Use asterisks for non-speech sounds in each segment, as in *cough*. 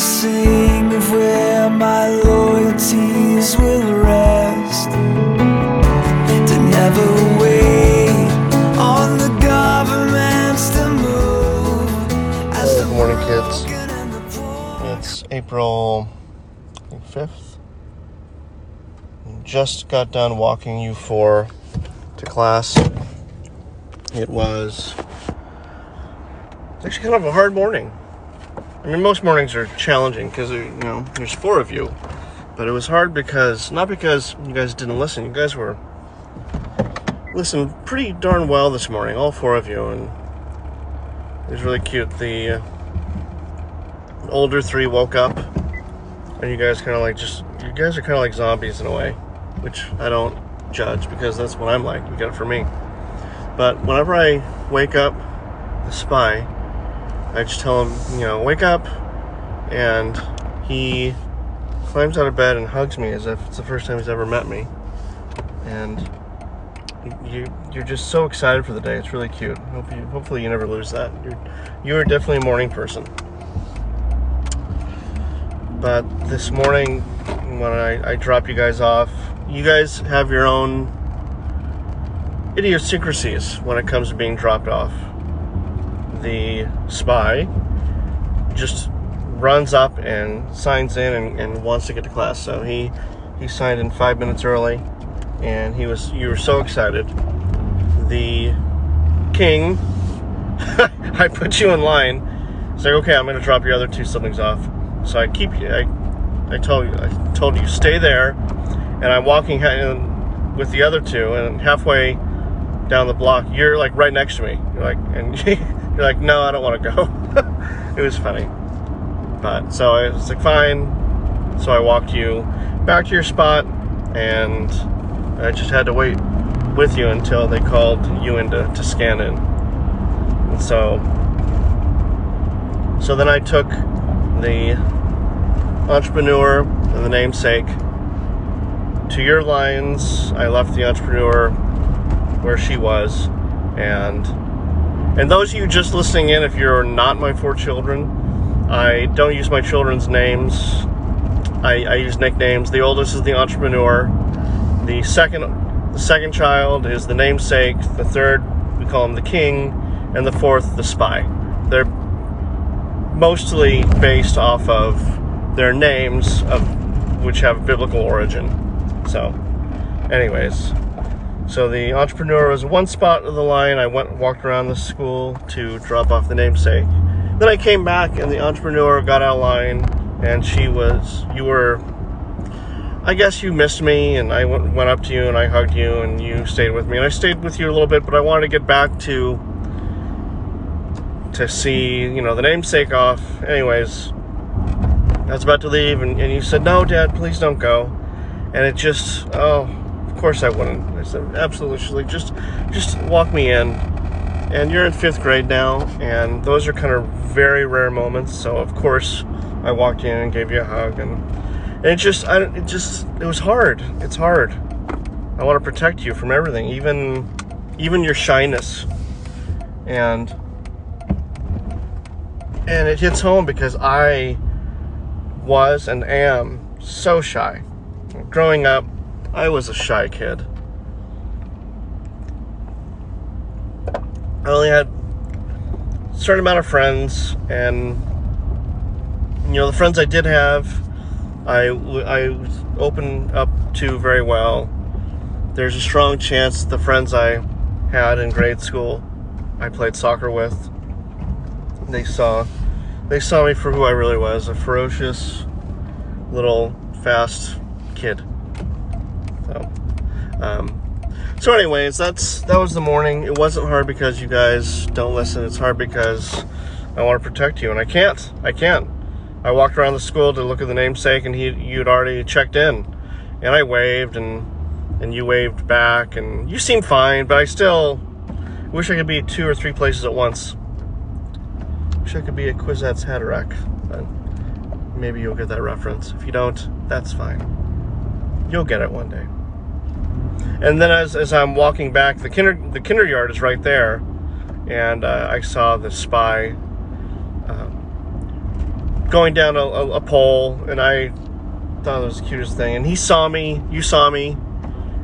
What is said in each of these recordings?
as I sing of where my loyalties will rest. To never wait on the governments to move. As Good morning, kids. broken and the poor It's April I think, 5th. Just got done walking you four to class. It was it's actually kind of a hard morning. I mean, most mornings are challenging because you know there's four of you, but it was hard because not because you guys didn't listen. You guys were listened pretty darn well this morning, all four of you, and it was really cute. The uh, older three woke up and you guys kind of like just you guys are kind of like zombies in a way which i don't judge because that's what i'm like you get it for me but whenever i wake up the spy i just tell him you know wake up and he climbs out of bed and hugs me as if it's the first time he's ever met me. And you you're just so excited for the day. It's really cute. Hope you, hopefully you never lose that. You're you're definitely a morning person. But this morning when I, I drop you guys off, you guys have your own idiosyncrasies when it comes to being dropped off. The spy just runs up and signs in and, and wants to get to class. So he he signed in five minutes early, and he was you were so excited. The king, *laughs* I put you in line. It's like okay, I'm going to drop your other two siblings off. So I keep. I, I told you. I told you stay there, and I'm walking with the other two, and halfway down the block, you're like right next to me. You're like, and *laughs* you're like, no, I don't want to go. *laughs* it was funny, but so I was like, fine. So I walked you back to your spot, and I just had to wait with you until they called you in to, to scan in. And so, so then I took the entrepreneur and the namesake to your lines. I left the entrepreneur where she was, and and those of you just listening in, if you're not my four children, I don't use my children's names. I, I use nicknames. The oldest is the entrepreneur. The second the second child is the namesake. The third we call him the king, and the fourth the spy. They're mostly based off of their names of which have biblical origin. So, anyways, so the entrepreneur was one spot of the line. I went walked around the school to drop off the namesake. Then I came back and the entrepreneur got out of line and she was you were I guess you missed me and I went, went up to you and I hugged you and you stayed with me and I stayed with you a little bit but I wanted to get back to to see, you know, the namesake off. Anyways, I was about to leave, and, and you said, No, Dad, please don't go. And it just, oh, course I wouldn't. I said, Absolutely. Just, just walk me in. And you're in fifth grade now, and those are kind of very rare moments. So, of course, I walked in and gave you a hug. And, and it just, I, it just, it was hard. It's hard. I want to protect you from everything, even, even your shyness. And, and it hits home because I was and am so shy. Growing up, I was a shy kid. I only had a certain amount of friends, and you know the friends I did have, I I was open up to very well. There's a strong chance the friends I had in grade school, I played soccer with. They saw they saw me for who I really was a ferocious, little, fast kid. Um, so, anyways, that's that was the morning. It wasn't hard because you guys don't listen. It's hard because I want to protect you, and I can't. I can't. I walked around the school to look at the namesake, and he you'd already checked in, and I waved, and and you waved back, and you seemed fine, but I still wish I could be two or three places at once. Wish I could be at Quizette's Hatterack, but maybe you'll get that reference. If you don't, that's fine. You'll get it one day. And then as, as I'm walking back, the kinder the kinder yard is right there, and uh, I saw the spy um, going down a, a, a pole, and I thought it was the cutest thing. And he saw me, you saw me,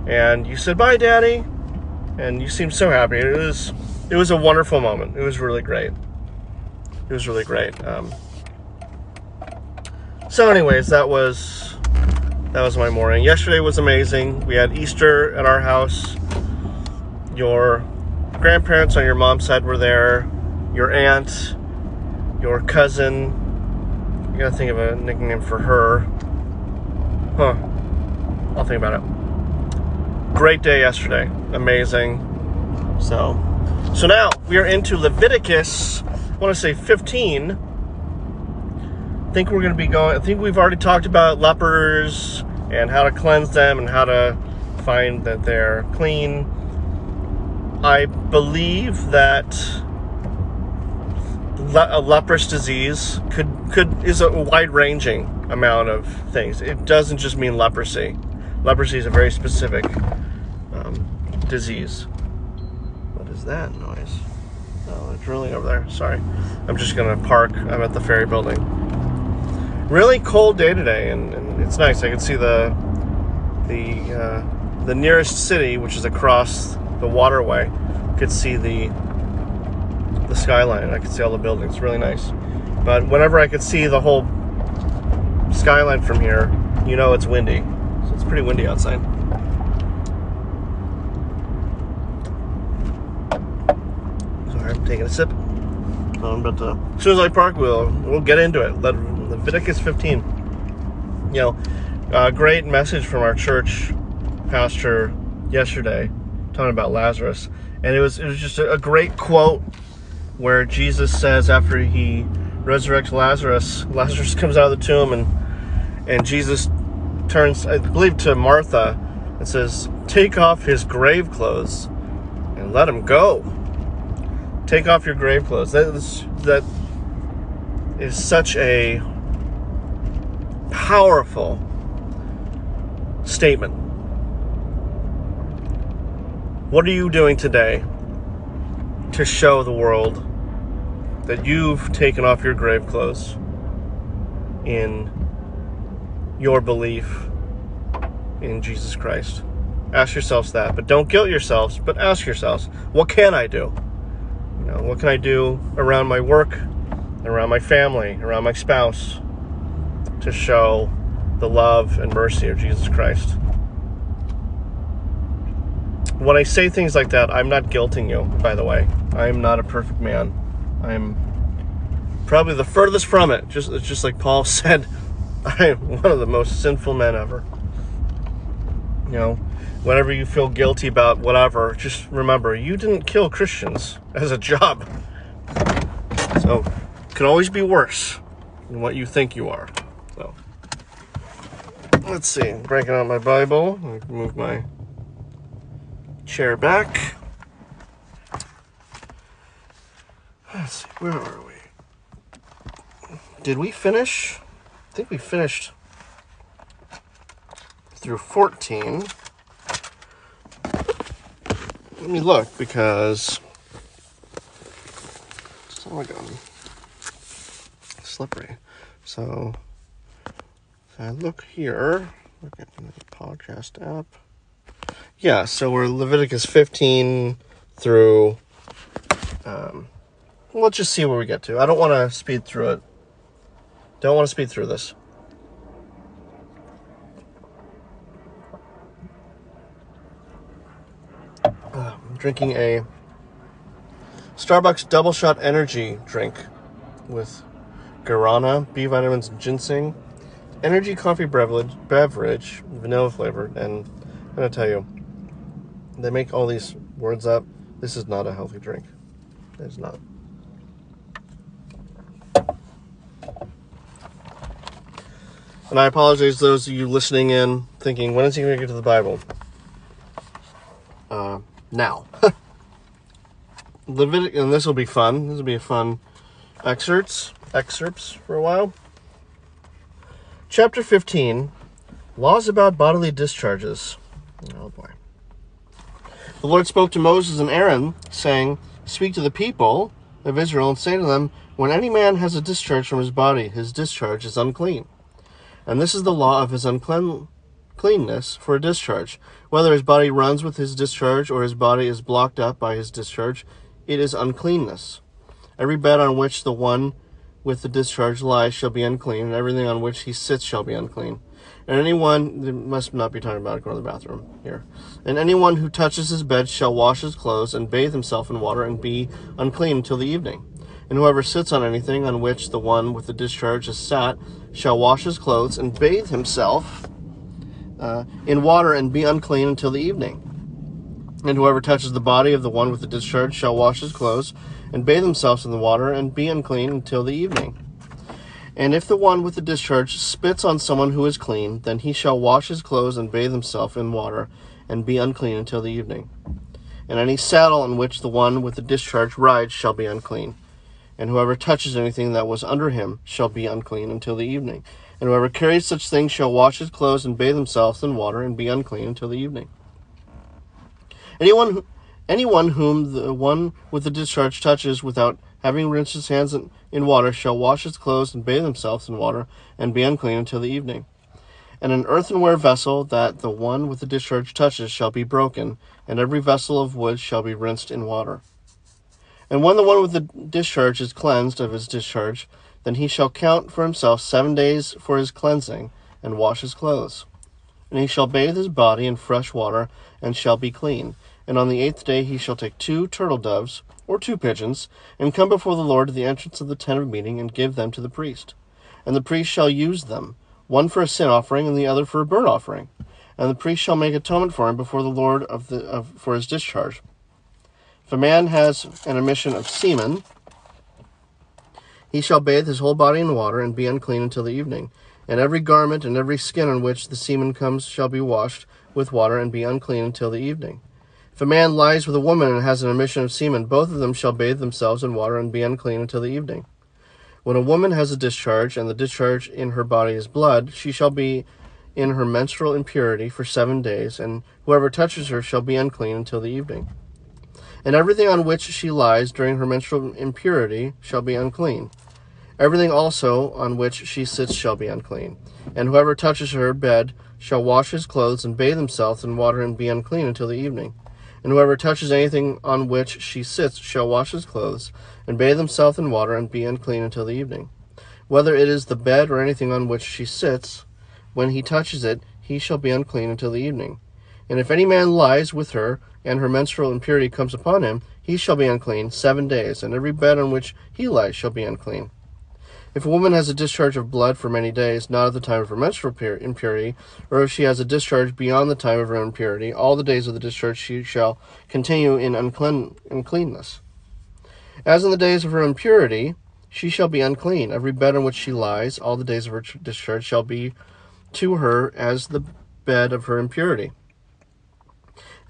and you said bye, Daddy, and you seemed so happy. It was it was a wonderful moment. It was really great. It was really great. Um, so, anyways, that was that was my morning. Yesterday was amazing. We had Easter at our house. Your grandparents on your mom's side were there. Your aunt, your cousin. I gotta think of a nickname for her. Huh. I'll think about it. Great day yesterday. Amazing. So, so now we are into Leviticus. I want to say 15. Think we're going to be going. I think we've already talked about lepers and how to cleanse them and how to find that they're clean. I believe that le- a leprous disease could could is a wide-ranging amount of things. It doesn't just mean leprosy. Leprosy is a very specific um, disease. What is that noise? Oh, they're drilling over there. Sorry. I'm just gonna park. I'm at the ferry building. Really cold day today, and, and it's nice. I can see the the uh, the nearest city, which is across the waterway. Could see the the skyline. I could see all the buildings. It's really nice. But whenever I could see the whole skyline from here, you know it's windy. So it's pretty windy outside. Sorry, I'm taking a sip. Um, but uh, as soon as I park, we'll we'll get into it. Le- Leviticus 15. You know, uh, great message from our church pastor yesterday, talking about Lazarus, and it was it was just a, a great quote where Jesus says after he resurrects Lazarus, Lazarus comes out of the tomb and and Jesus turns, I believe, to Martha and says, "Take off his grave clothes and let him go." Take off your grave clothes. That is, that is such a powerful statement. What are you doing today to show the world that you've taken off your grave clothes in your belief in Jesus Christ? Ask yourselves that, but don't guilt yourselves, but ask yourselves, what can I do? You know, what can I do around my work, around my family, around my spouse to show the love and mercy of Jesus Christ? When I say things like that, I'm not guilting you, by the way. I am not a perfect man. I'm probably the furthest from it. Just just like Paul *laughs* said, I am one of the most sinful men ever. You know, whenever you feel guilty about whatever, just remember you didn't kill Christians *laughs* as a job. So, can always be worse than what you think you are. Let's see. Breaking out my Bible. Move my chair back. Let's see. Where are we? Did we finish? I think we finished through 14. Let me look because it's um, slippery. So I look here, look at the podcast app. Yeah, so we're Leviticus 15 through. Um, let's just see where we get to. I don't want to speed through it. Don't want to speed through this. Uh, I'm drinking a Starbucks double shot energy drink with guarana, B vitamins, and ginseng. Energy coffee beverage, beverage, vanilla flavored, and I'm gonna tell you, they make all these words up. This is not a healthy drink. It's not. And I apologize to those of you listening in, thinking, when is he going to get to the Bible? Uh, now. *laughs* Leviticus, and this will be fun. This will be a fun excerpts, excerpts for a while. Chapter 15, Laws about Bodily Discharges. Oh boy. The Lord spoke to Moses and Aaron, saying, Speak to the people of Israel and say to them, When any man has a discharge from his body, his discharge is unclean. And this is the law of his uncleanness for a discharge. Whether his body runs with his discharge or his body is blocked up by his discharge, it is uncleanness. Every bed on which the one with the discharge lies shall be unclean, and everything on which he sits shall be unclean. And anyone must not be talking about going to the bathroom here. And anyone who touches his bed shall wash his clothes and bathe himself in water and be unclean until the evening. And whoever sits on anything on which the one with the discharge is sat shall wash his clothes and bathe himself uh, in water and be unclean until the evening. And whoever touches the body of the one with the discharge shall wash his clothes and bathe themselves in the water and be unclean until the evening. And if the one with the discharge spits on someone who is clean, then he shall wash his clothes and bathe himself in water and be unclean until the evening. And any saddle on which the one with the discharge rides shall be unclean. And whoever touches anything that was under him shall be unclean until the evening. And whoever carries such things shall wash his clothes and bathe themselves in water and be unclean until the evening. Anyone, who, anyone whom the one with the discharge touches without having rinsed his hands in, in water shall wash his clothes and bathe himself in water and be unclean until the evening. And an earthenware vessel that the one with the discharge touches shall be broken, and every vessel of wood shall be rinsed in water. And when the one with the discharge is cleansed of his discharge, then he shall count for himself seven days for his cleansing, and wash his clothes. And he shall bathe his body in fresh water, and shall be clean. And on the eighth day he shall take two turtle doves, or two pigeons, and come before the Lord to the entrance of the tent of meeting, and give them to the priest. And the priest shall use them, one for a sin offering, and the other for a burnt offering. And the priest shall make atonement for him before the Lord of the of, for his discharge. If a man has an emission of semen, he shall bathe his whole body in water and be unclean until the evening. And every garment and every skin on which the semen comes shall be washed with water and be unclean until the evening. If a man lies with a woman and has an emission of semen, both of them shall bathe themselves in water and be unclean until the evening. When a woman has a discharge, and the discharge in her body is blood, she shall be in her menstrual impurity for seven days, and whoever touches her shall be unclean until the evening and everything on which she lies during her menstrual impurity shall be unclean. Everything also on which she sits shall be unclean. And whoever touches her bed shall wash his clothes and bathe himself in water and be unclean until the evening. And whoever touches anything on which she sits shall wash his clothes and bathe himself in water and be unclean until the evening. Whether it is the bed or anything on which she sits, when he touches it, he shall be unclean until the evening. And if any man lies with her, and her menstrual impurity comes upon him, he shall be unclean seven days, and every bed on which he lies shall be unclean. If a woman has a discharge of blood for many days, not at the time of her menstrual impurity, or if she has a discharge beyond the time of her impurity, all the days of the discharge she shall continue in unclean, uncleanness. As in the days of her impurity, she shall be unclean. Every bed on which she lies, all the days of her discharge, shall be to her as the bed of her impurity.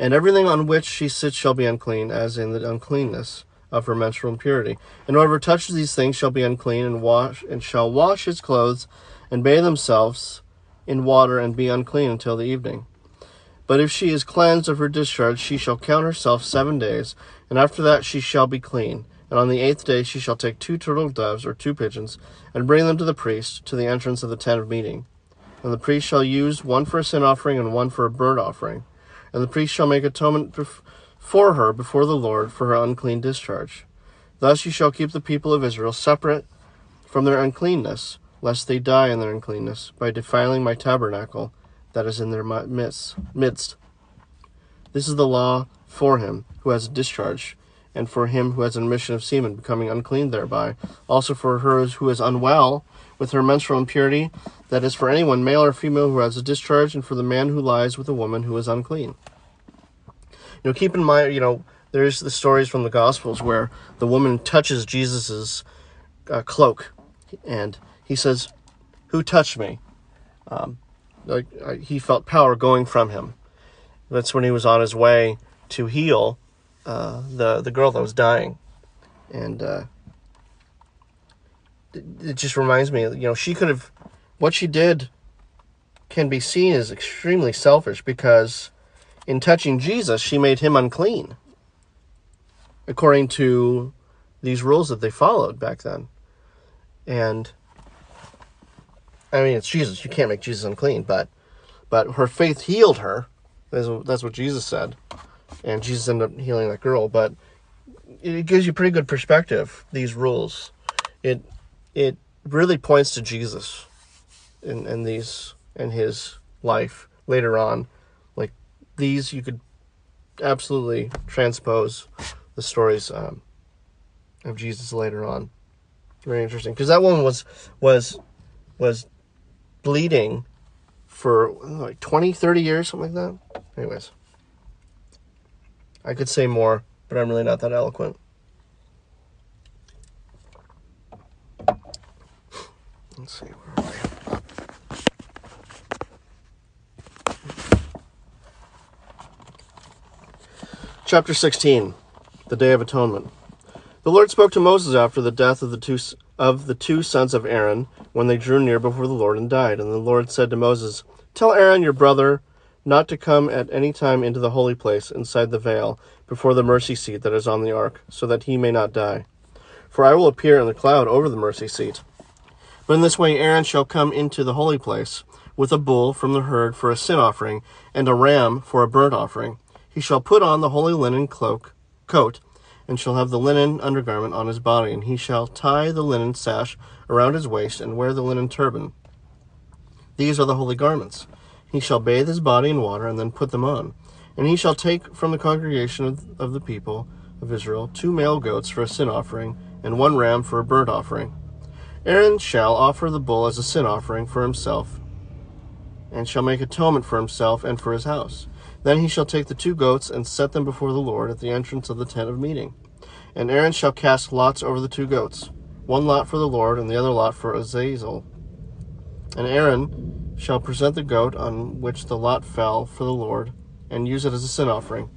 And everything on which she sits shall be unclean, as in the uncleanness of her menstrual impurity. And whoever touches these things shall be unclean, and wash and shall wash his clothes, and bathe themselves in water, and be unclean until the evening. But if she is cleansed of her discharge, she shall count herself seven days, and after that she shall be clean. And on the eighth day she shall take two turtle doves or two pigeons, and bring them to the priest to the entrance of the tent of meeting. And the priest shall use one for a sin offering and one for a burnt offering and the priest shall make atonement bef- for her before the Lord for her unclean discharge. Thus you shall keep the people of Israel separate from their uncleanness, lest they die in their uncleanness, by defiling my tabernacle that is in their midst. This is the law for him who has a discharge, and for him who has an emission of semen, becoming unclean thereby. Also for her who is unwell with her menstrual impurity, that is for anyone, male or female, who has a discharge, and for the man who lies with a woman who is unclean. You know, keep in mind, you know, there's the stories from the Gospels where the woman touches Jesus's uh, cloak, and he says, "Who touched me?" Um, like uh, he felt power going from him. That's when he was on his way to heal uh, the the girl that was dying, and uh, it, it just reminds me, you know, she could have what she did can be seen as extremely selfish because in touching Jesus, she made him unclean, according to these rules that they followed back then. And I mean, it's Jesus. You can't make Jesus unclean, but but her faith healed her. That's, that's what Jesus said, and Jesus ended up healing that girl. But it gives you pretty good perspective. These rules, it it really points to Jesus, in in these in his life later on. These, you could absolutely transpose the stories um, of Jesus later on. Very interesting because that woman was was was bleeding for like 20, 30 years, something like that. Anyways, I could say more, but I'm really not that eloquent. Let's see, where are we? Chapter 16 The Day of Atonement. The Lord spoke to Moses after the death of the two of the two sons of Aaron when they drew near before the Lord and died. And the Lord said to Moses, Tell Aaron your brother not to come at any time into the holy place inside the veil before the mercy seat that is on the ark, so that he may not die. For I will appear in the cloud over the mercy seat. But in this way Aaron shall come into the holy place with a bull from the herd for a sin offering and a ram for a burnt offering. He shall put on the holy linen cloak coat and shall have the linen undergarment on his body, and he shall tie the linen sash around his waist, and wear the linen turban. These are the holy garments. He shall bathe his body in water, and then put them on. And he shall take from the congregation of, of the people of Israel two male goats for a sin offering, and one ram for a burnt offering. Aaron shall offer the bull as a sin offering for himself, and shall make atonement for himself and for his house. Then he shall take the two goats and set them before the Lord at the entrance of the tent of meeting. And Aaron shall cast lots over the two goats, one lot for the Lord, and the other lot for Azazel. And Aaron shall present the goat on which the lot fell for the Lord, and use it as a sin offering.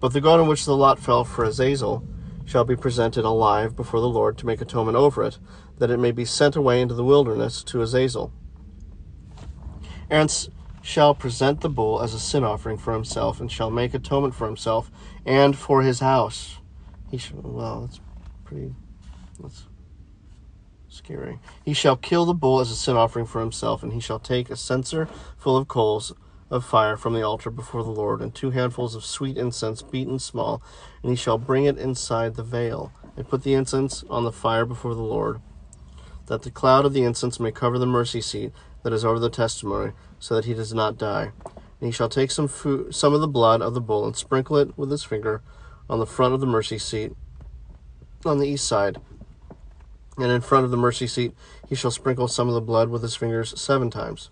But the goat on which the lot fell for Azazel shall be presented alive before the Lord to make atonement over it, that it may be sent away into the wilderness to Azazel. Aaron shall present the bull as a sin offering for himself, and shall make atonement for himself and for his house. He shall, well, that's pretty, that's scary. He shall kill the bull as a sin offering for himself, and he shall take a censer full of coals of fire from the altar before the Lord, and two handfuls of sweet incense beaten small, and he shall bring it inside the veil, and put the incense on the fire before the Lord, that the cloud of the incense may cover the mercy seat that is over the testimony, so that he does not die. And he shall take some food, some of the blood of the bull and sprinkle it with his finger on the front of the mercy seat on the east side. And in front of the mercy seat he shall sprinkle some of the blood with his fingers seven times.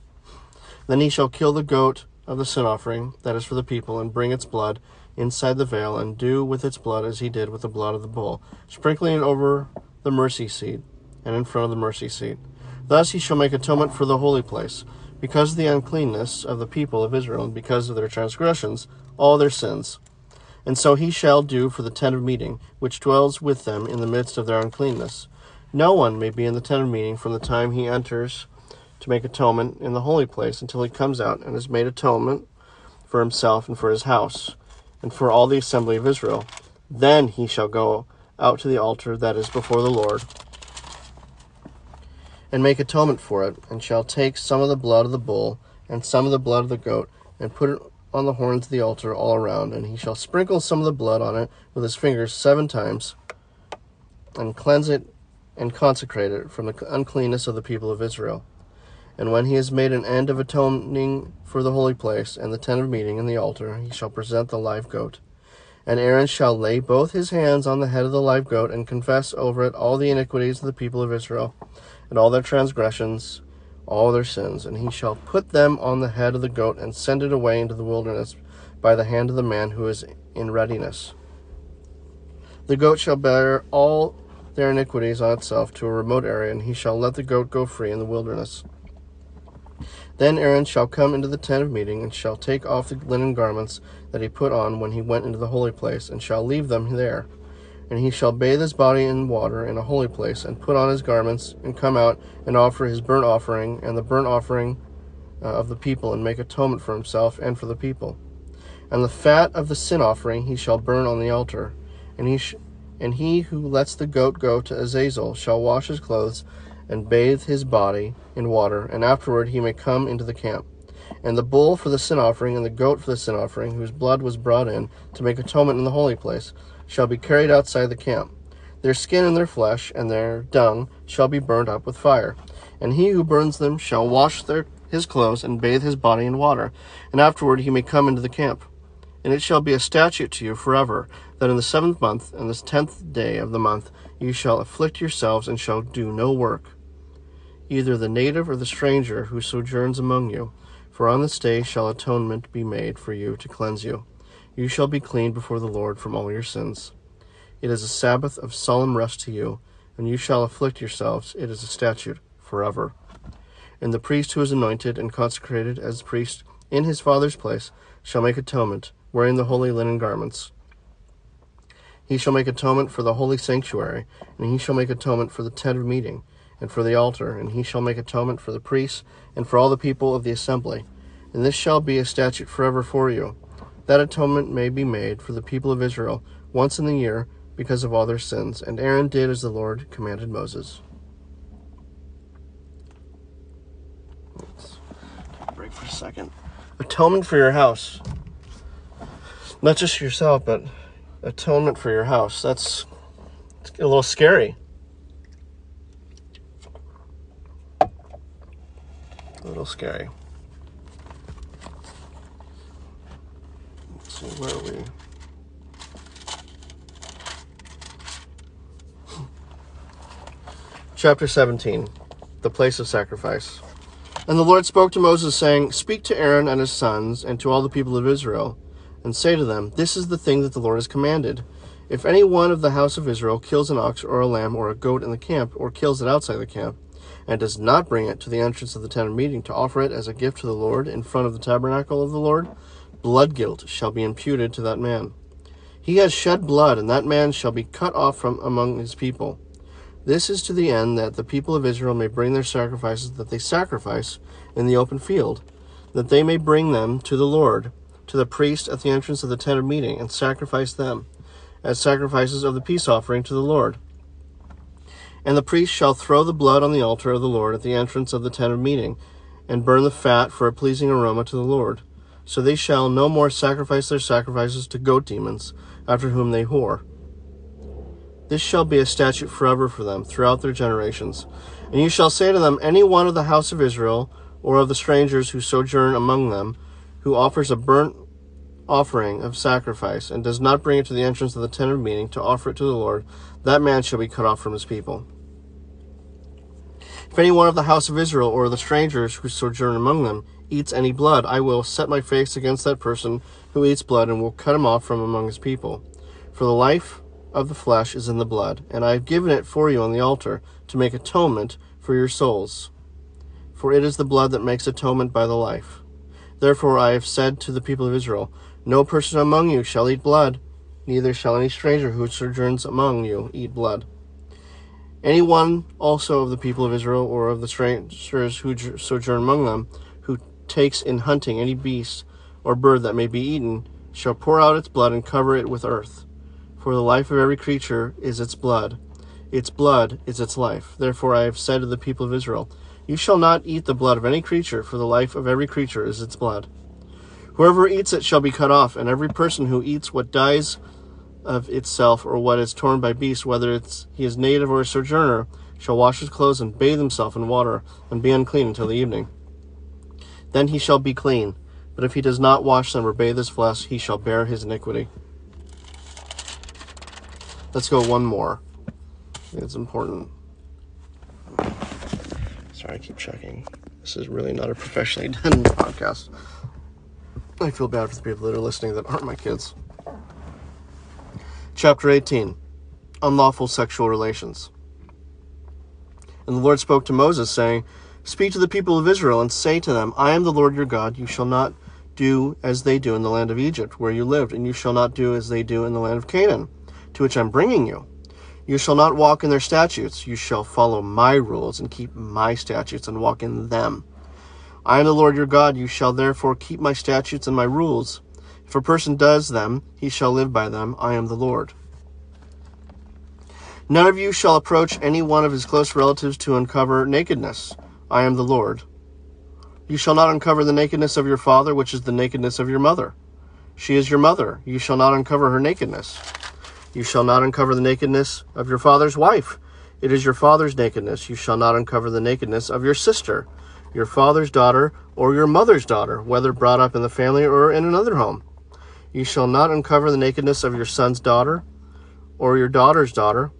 Then he shall kill the goat of the sin offering that is for the people, and bring its blood inside the veil, and do with its blood as he did with the blood of the bull, sprinkling it over the mercy seat and in front of the mercy seat. Thus he shall make atonement for the holy place, because of the uncleanness of the people of Israel, and because of their transgressions, all their sins. And so he shall do for the tent of meeting, which dwells with them in the midst of their uncleanness. No one may be in the tent of meeting from the time he enters to make atonement in the holy place until he comes out and has made atonement for himself and for his house, and for all the assembly of Israel. Then he shall go out to the altar that is before the Lord and make atonement for it, and shall take some of the blood of the bull and some of the blood of the goat, and put it on the horns of the altar all around, and he shall sprinkle some of the blood on it with his fingers seven times, and cleanse it and consecrate it from the uncleanness of the people of Israel. And when he has made an end of atoning for the holy place, and the tent of meeting, and the altar, he shall present the live goat. And Aaron shall lay both his hands on the head of the live goat, and confess over it all the iniquities of the people of Israel and all their transgressions, all their sins, and he shall put them on the head of the goat and send it away into the wilderness by the hand of the man who is in readiness. The goat shall bear all their iniquities on itself to a remote area, and he shall let the goat go free in the wilderness. Then Aaron shall come into the tent of meeting, and shall take off the linen garments that he put on when he went into the holy place, and shall leave them there and he shall bathe his body in water in a holy place, and put on his garments, and come out and offer his burnt offering and the burnt offering uh, of the people, and make atonement for himself and for the people. And the fat of the sin offering he shall burn on the altar. And he, sh- and he who lets the goat go to Azazel shall wash his clothes and bathe his body in water, and afterward he may come into the camp. And the bull for the sin offering and the goat for the sin offering, whose blood was brought in to make atonement in the holy place, shall be carried outside the camp. Their skin and their flesh and their dung shall be burned up with fire. And he who burns them shall wash their, his clothes and bathe his body in water, and afterward he may come into the camp. And it shall be a statute to you forever, that in the seventh month and the tenth day of the month you shall afflict yourselves and shall do no work, either the native or the stranger who sojourns among you. For on this day shall atonement be made for you to cleanse you. You shall be clean before the Lord from all your sins. It is a Sabbath of solemn rest to you, and you shall afflict yourselves. It is a statute forever. And the priest who is anointed and consecrated as priest in his father's place shall make atonement wearing the holy linen garments. He shall make atonement for the holy sanctuary, and he shall make atonement for the tent of meeting, and for the altar, and he shall make atonement for the priests, and for all the people of the assembly. And this shall be a statute forever for you. That atonement may be made for the people of Israel once in the year because of all their sins. And Aaron did as the Lord commanded Moses. Let's take a break for a second. Atonement for your house not just yourself, but atonement for your house. That's a little scary. A little scary. Let's where are we? *laughs* Chapter 17 The Place of Sacrifice. And the Lord spoke to Moses, saying, Speak to Aaron and his sons, and to all the people of Israel and say to them, This is the thing that the Lord has commanded. If any one of the house of Israel kills an ox or a lamb or a goat in the camp, or kills it outside the camp, and does not bring it to the entrance of the tent of meeting to offer it as a gift to the Lord in front of the tabernacle of the Lord, blood guilt shall be imputed to that man. He has shed blood, and that man shall be cut off from among his people. This is to the end that the people of Israel may bring their sacrifices that they sacrifice in the open field, that they may bring them to the Lord to the priest at the entrance of the tent of meeting, and sacrifice them as sacrifices of the peace offering to the Lord. And the priest shall throw the blood on the altar of the Lord at the entrance of the tent of meeting, and burn the fat for a pleasing aroma to the Lord. So they shall no more sacrifice their sacrifices to goat demons, after whom they whore. This shall be a statute forever for them throughout their generations. And you shall say to them, Any one of the house of Israel, or of the strangers who sojourn among them, who offers a burnt offering of sacrifice and does not bring it to the entrance of the tent of meeting to offer it to the Lord, that man shall be cut off from his people. If any one of the house of Israel or the strangers who sojourn among them eats any blood, I will set my face against that person who eats blood and will cut him off from among his people. For the life of the flesh is in the blood, and I have given it for you on the altar to make atonement for your souls. For it is the blood that makes atonement by the life. Therefore I have said to the people of Israel, No person among you shall eat blood, neither shall any stranger who sojourns among you eat blood. Any one also of the people of Israel, or of the strangers who sojourn among them, takes in hunting any beast or bird that may be eaten, shall pour out its blood and cover it with earth. For the life of every creature is its blood. Its blood is its life. Therefore I have said to the people of Israel, you shall not eat the blood of any creature, for the life of every creature is its blood. Whoever eats it shall be cut off, and every person who eats what dies of itself or what is torn by beasts, whether it's he is native or a sojourner, shall wash his clothes and bathe himself in water, and be unclean until the evening. Then he shall be clean. But if he does not wash them or bathe his flesh, he shall bear his iniquity. Let's go one more. It's important. Sorry, I keep checking. This is really not a professionally *laughs* done podcast. I feel bad for the people that are listening that aren't my kids. Chapter 18 Unlawful Sexual Relations. And the Lord spoke to Moses, saying, Speak to the people of Israel, and say to them, I am the Lord your God. You shall not do as they do in the land of Egypt, where you lived, and you shall not do as they do in the land of Canaan, to which I am bringing you. You shall not walk in their statutes. You shall follow my rules and keep my statutes and walk in them. I am the Lord your God. You shall therefore keep my statutes and my rules. If a person does them, he shall live by them. I am the Lord. None of you shall approach any one of his close relatives to uncover nakedness. I am the Lord. You shall not uncover the nakedness of your father, which is the nakedness of your mother. She is your mother. You shall not uncover her nakedness. You shall not uncover the nakedness of your father's wife. It is your father's nakedness. You shall not uncover the nakedness of your sister, your father's daughter, or your mother's daughter, whether brought up in the family or in another home. You shall not uncover the nakedness of your son's daughter, or your daughter's daughter,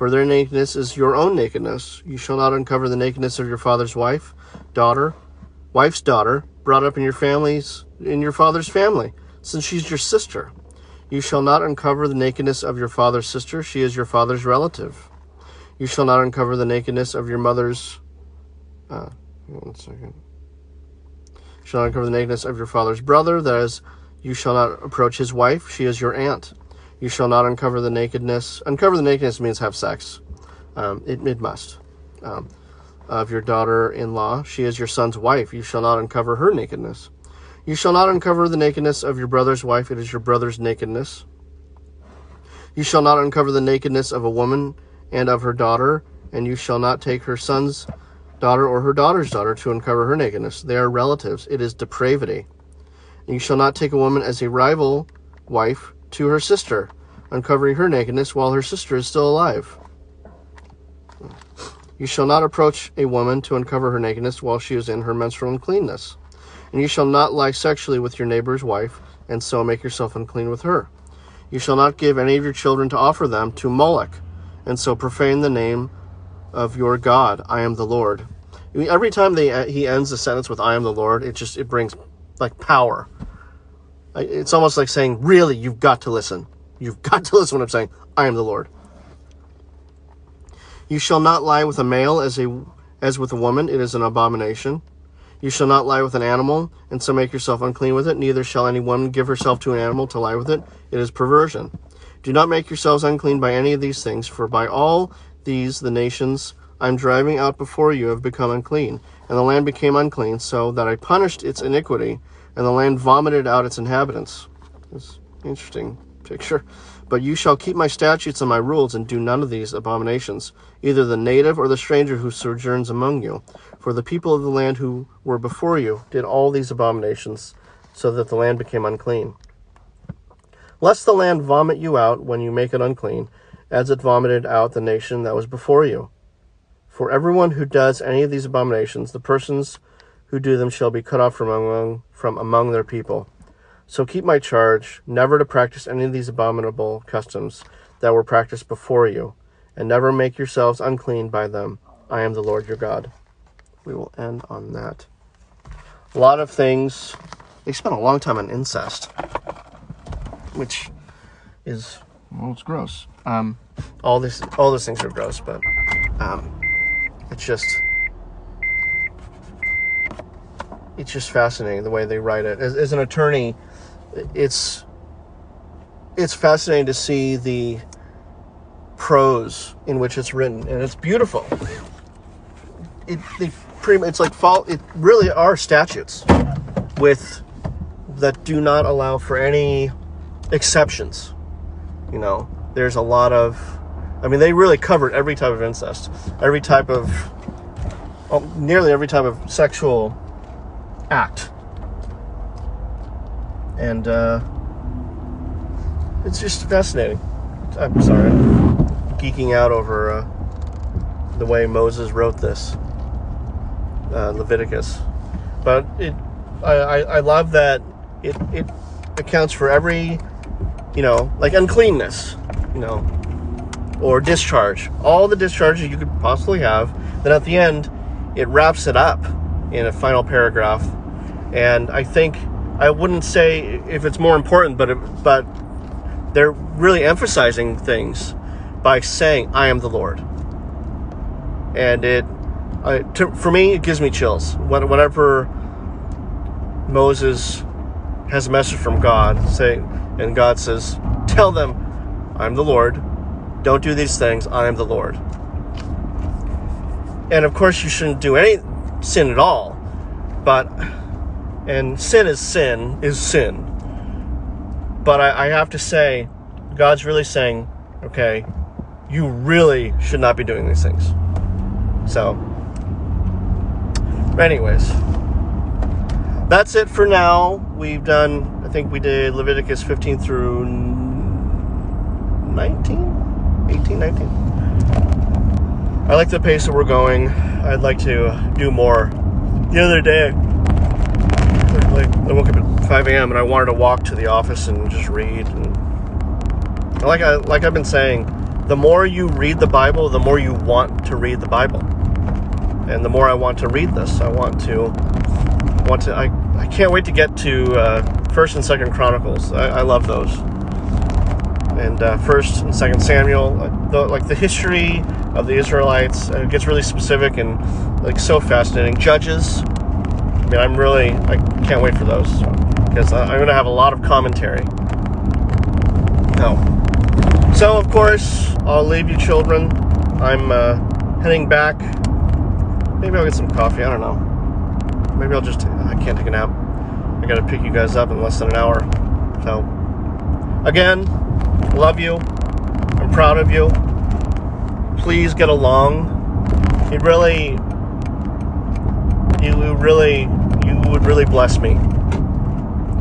for their nakedness is your own nakedness. You shall not uncover the nakedness of your father's wife, daughter, wife's daughter, brought up in your family's in your father's family, since she's your sister. You shall not uncover the nakedness of your father's sister, she is your father's relative. You shall not uncover the nakedness of your mother's. Uh, one second. You shall not uncover the nakedness of your father's brother, that is, you shall not approach his wife, she is your aunt. You shall not uncover the nakedness. Uncover the nakedness means have sex. Um, it, it must. Um, of your daughter in law, she is your son's wife. You shall not uncover her nakedness. You shall not uncover the nakedness of your brother's wife, it is your brother's nakedness. You shall not uncover the nakedness of a woman and of her daughter, and you shall not take her son's daughter or her daughter's daughter to uncover her nakedness. They are relatives. It is depravity. And you shall not take a woman as a rival wife to her sister, uncovering her nakedness while her sister is still alive. You shall not approach a woman to uncover her nakedness while she is in her menstrual uncleanness. And you shall not lie sexually with your neighbor's wife, and so make yourself unclean with her. You shall not give any of your children to offer them to Moloch, and so profane the name of your God. I am the Lord. Every time they he ends the sentence with "I am the Lord," it just it brings like power. It's almost like saying, "Really, you've got to listen. You've got to *laughs* listen when I'm saying I am the Lord." You shall not lie with a male as a as with a woman; it is an abomination. You shall not lie with an animal, and so make yourself unclean with it. Neither shall any woman give herself to an animal to lie with it. It is perversion. Do not make yourselves unclean by any of these things, for by all these the nations I am driving out before you have become unclean. And the land became unclean, so that I punished its iniquity, and the land vomited out its inhabitants. It's interesting picture. But you shall keep my statutes and my rules, and do none of these abominations, either the native or the stranger who sojourns among you. For the people of the land who were before you did all these abominations, so that the land became unclean. Lest the land vomit you out when you make it unclean, as it vomited out the nation that was before you. For everyone who does any of these abominations, the persons who do them shall be cut off from among, from among their people. So keep my charge, never to practice any of these abominable customs that were practiced before you, and never make yourselves unclean by them. I am the Lord your God we will end on that. A lot of things. They spent a long time on incest, which is well, it's gross. Um, all this, all those things are gross, but um, it's just, it's just fascinating the way they write it. As, as an attorney, it's it's fascinating to see the prose in which it's written, and it's beautiful. It, they pretty it's like fall it really are statutes with that do not allow for any exceptions you know there's a lot of i mean they really covered every type of incest every type of well, nearly every type of sexual act and uh, it's just fascinating i'm sorry I'm geeking out over uh, the way moses wrote this uh, Leviticus. But it, I, I, I love that it, it accounts for every, you know, like uncleanness, you know, or discharge, all the discharges you could possibly have. Then at the end, it wraps it up in a final paragraph. And I think I wouldn't say if it's more important, but but they're really emphasizing things by saying, "I am the Lord," and it I, to, for me, it gives me chills. Whenever Moses has a message from God, saying, and God says, *laughs* "Tell them, I'm the Lord. Don't do these things. I am the Lord." And of course, you shouldn't do any sin at all. But and sin is sin is sin. But I, I have to say, God's really saying, okay, you really should not be doing these things. So, anyways, that's it for now. We've done, I think we did Leviticus 15 through 19, 18, 19. I like the pace that we're going. I'd like to do more. The other day, like I woke up at 5 a.m. and I wanted to walk to the office and just read. And like I like I've been saying, the more you read the Bible, the more you want to read the Bible, and the more I want to read this. I want to want to. I I can't wait to get to uh, First and Second Chronicles. I, I love those. And uh, First and Second Samuel, the, like the history of the Israelites, uh, it gets really specific and like so fascinating. Judges, mean, I'm really, I can't wait for those because I'm going to have a lot of commentary. No. So, of course, I'll leave you children. I'm uh, heading back. Maybe I'll get some coffee. I don't know. Maybe I'll just, I can't take a nap. I got to pick you guys up in less than an hour. So, again, love you. I'm proud of you. Please get along. It really, you really, would really bless me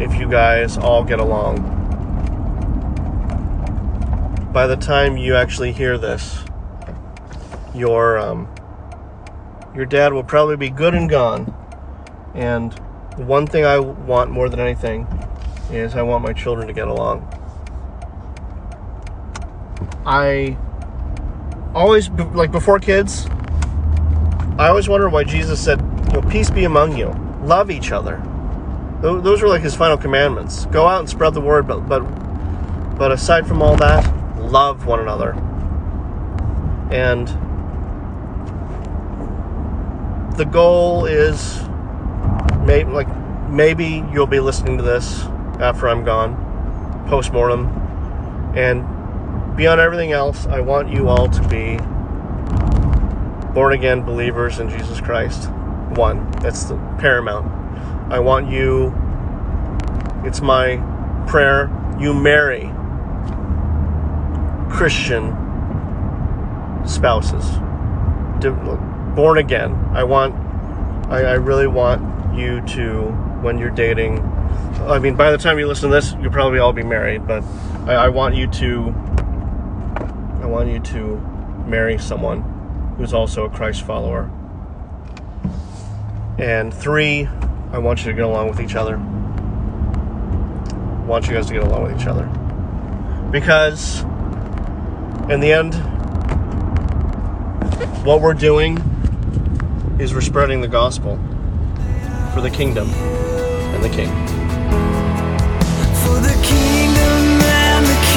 if you guys all get along. By the time you actually hear this, your um, your dad will probably be good and gone. And one thing I want more than anything is I want my children to get along. I always like before kids. I always wonder why Jesus said, you know, "Peace be among you. Love each other." Those were like his final commandments. Go out and spread the word, but but but aside from all that, love one another. And the goal is maybe like maybe you'll be listening to this after I'm gone, post mortem, and beyond everything else, I want you all to be born again believers in Jesus Christ. One, that's the paramount. I want you, it's my prayer, you marry Christian spouses, born again. I want, I, I really want you to, when you're dating, I mean, by the time you listen to this, you'll probably all be married, but I, I want you to, I want you to marry someone who's also a Christ follower. And three, I want you to get along with each other. I want you guys to get along with each other. Because, in the end, what we're doing is we're spreading the gospel for the kingdom and the king. For the kingdom and the